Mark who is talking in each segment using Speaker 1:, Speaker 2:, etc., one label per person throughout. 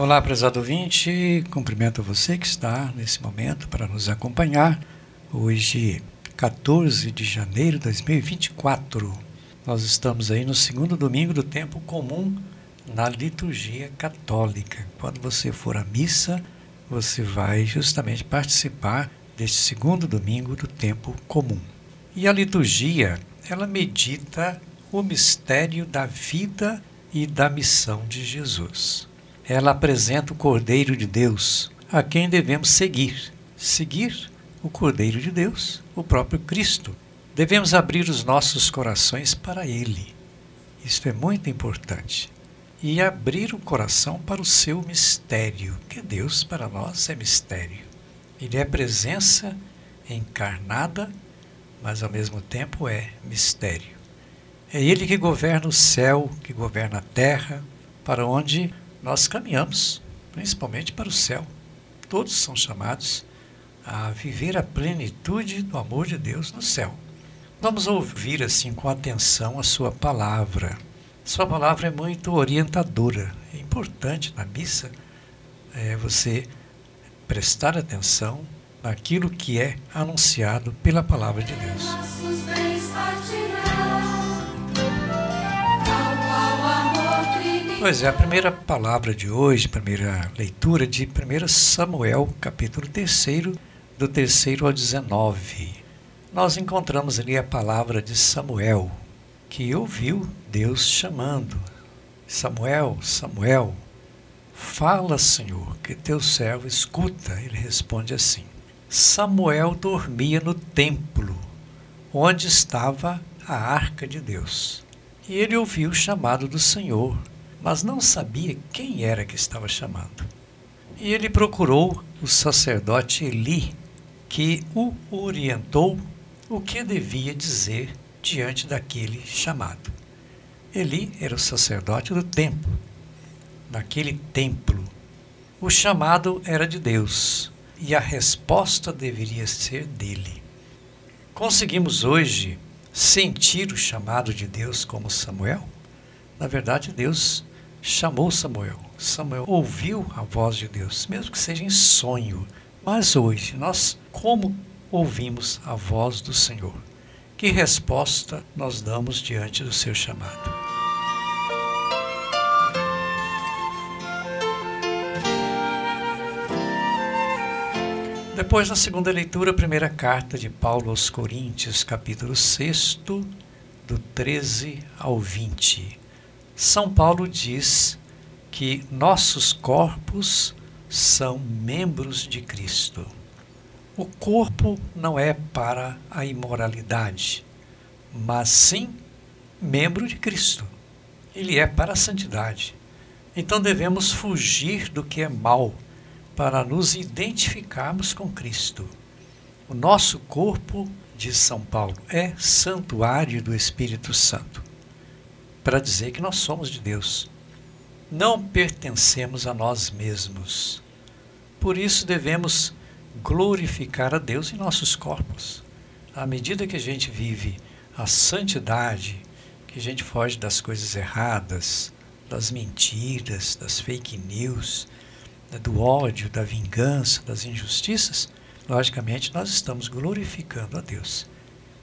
Speaker 1: Olá, prezado ouvinte, cumprimento você que está nesse momento para nos acompanhar. Hoje, 14 de janeiro de 2024, nós estamos aí no segundo domingo do tempo comum na liturgia católica. Quando você for à missa, você vai justamente participar deste segundo domingo do tempo comum. E a liturgia, ela medita o mistério da vida e da missão de Jesus. Ela apresenta o Cordeiro de Deus, a quem devemos seguir. Seguir o Cordeiro de Deus, o próprio Cristo. Devemos abrir os nossos corações para Ele. Isto é muito importante. E abrir o coração para o seu mistério, que Deus para nós é mistério. Ele é presença encarnada, mas ao mesmo tempo é mistério. É Ele que governa o céu, que governa a terra, para onde nós caminhamos, principalmente para o céu. Todos são chamados a viver a plenitude do amor de Deus no céu. Vamos ouvir assim com atenção a sua palavra. Sua palavra é muito orientadora. É importante na missa é, você prestar atenção naquilo que é anunciado pela palavra de Deus. Pois é, a primeira palavra de hoje, primeira leitura de 1 Samuel, capítulo 3, do 3 ao 19. Nós encontramos ali a palavra de Samuel, que ouviu Deus chamando. Samuel, Samuel, fala, Senhor, que teu servo escuta. Ele responde assim: Samuel dormia no templo, onde estava a arca de Deus. E ele ouviu o chamado do Senhor mas não sabia quem era que estava chamando. E ele procurou o sacerdote Eli, que o orientou o que devia dizer diante daquele chamado. Eli era o sacerdote do templo. Naquele templo, o chamado era de Deus e a resposta deveria ser dele. Conseguimos hoje sentir o chamado de Deus como Samuel? Na verdade, Deus chamou Samuel. Samuel ouviu a voz de Deus, mesmo que seja em sonho. Mas hoje, nós como ouvimos a voz do Senhor? Que resposta nós damos diante do seu chamado? Depois, na segunda leitura, a primeira carta de Paulo aos Coríntios, capítulo 6, do 13 ao 20. São Paulo diz que nossos corpos são membros de Cristo. O corpo não é para a imoralidade, mas sim membro de Cristo. Ele é para a santidade. Então devemos fugir do que é mal para nos identificarmos com Cristo. O nosso corpo, diz São Paulo, é santuário do Espírito Santo para dizer que nós somos de Deus. Não pertencemos a nós mesmos. Por isso devemos glorificar a Deus em nossos corpos. À medida que a gente vive a santidade, que a gente foge das coisas erradas, das mentiras, das fake news, do ódio, da vingança, das injustiças, logicamente nós estamos glorificando a Deus.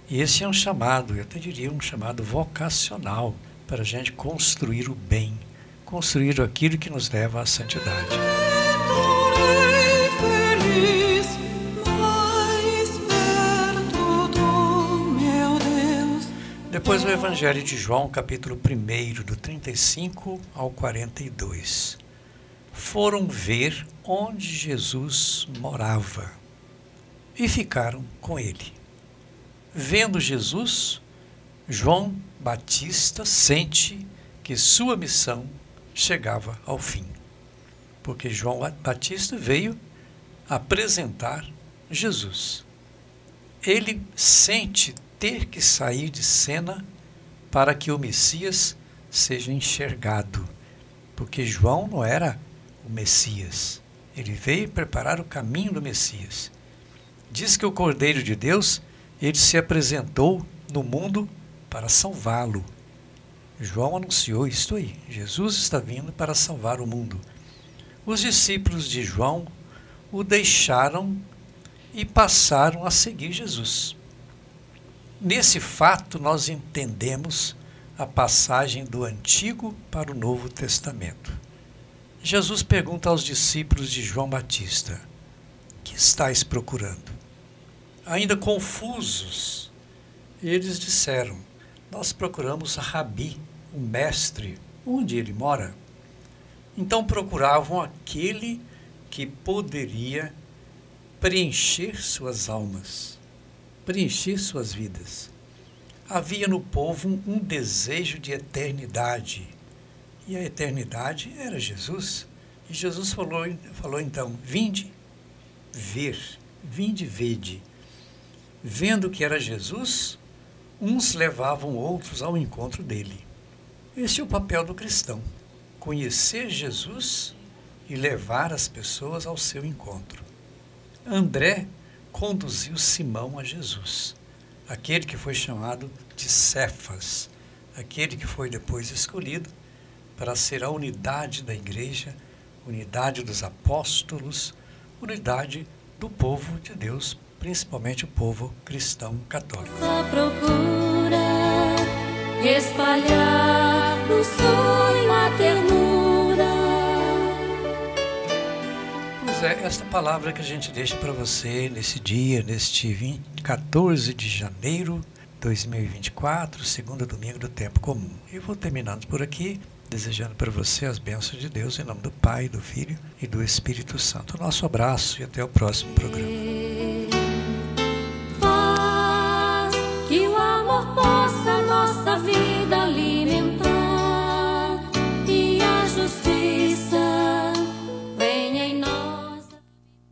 Speaker 1: E esse é um chamado, eu até diria um chamado vocacional para a gente construir o bem, construir aquilo que nos leva à santidade. Depois o Evangelho de João, capítulo 1, do 35 ao 42. Foram ver onde Jesus morava e ficaram com ele. Vendo Jesus, João Batista sente que sua missão chegava ao fim. Porque João Batista veio apresentar Jesus. Ele sente ter que sair de cena para que o Messias seja enxergado. Porque João não era o Messias. Ele veio preparar o caminho do Messias. Diz que o Cordeiro de Deus, ele se apresentou no mundo para salvá-lo. João anunciou isto aí: Jesus está vindo para salvar o mundo. os discípulos de João o deixaram e passaram a seguir Jesus. Nesse fato, nós entendemos a passagem do Antigo para o Novo Testamento. Jesus pergunta aos discípulos de João Batista: Que estáis procurando? Ainda confusos, eles disseram: Nós procuramos Rabi, o mestre, onde ele mora. Então procuravam aquele que poderia preencher suas almas, preencher suas vidas. Havia no povo um desejo de eternidade. E a eternidade era Jesus. E Jesus falou, falou então: Vinde ver, vinde vede. Vendo que era Jesus, uns levavam outros ao encontro dele. Esse é o papel do cristão: conhecer Jesus e levar as pessoas ao seu encontro. André conduziu Simão a Jesus, aquele que foi chamado de Cefas, aquele que foi depois escolhido para ser a unidade da igreja, unidade dos apóstolos, unidade do povo de Deus, principalmente o povo cristão católico.
Speaker 2: A procura espalhar no sonho a ternura.
Speaker 1: Pois é, esta palavra que a gente deixa para você nesse dia, neste 20, 14 de janeiro de 2024, segundo domingo do tempo comum. E vou terminando por aqui, desejando para você as bênçãos de Deus em nome do Pai, do Filho e do Espírito Santo. Nosso abraço e até o próximo programa.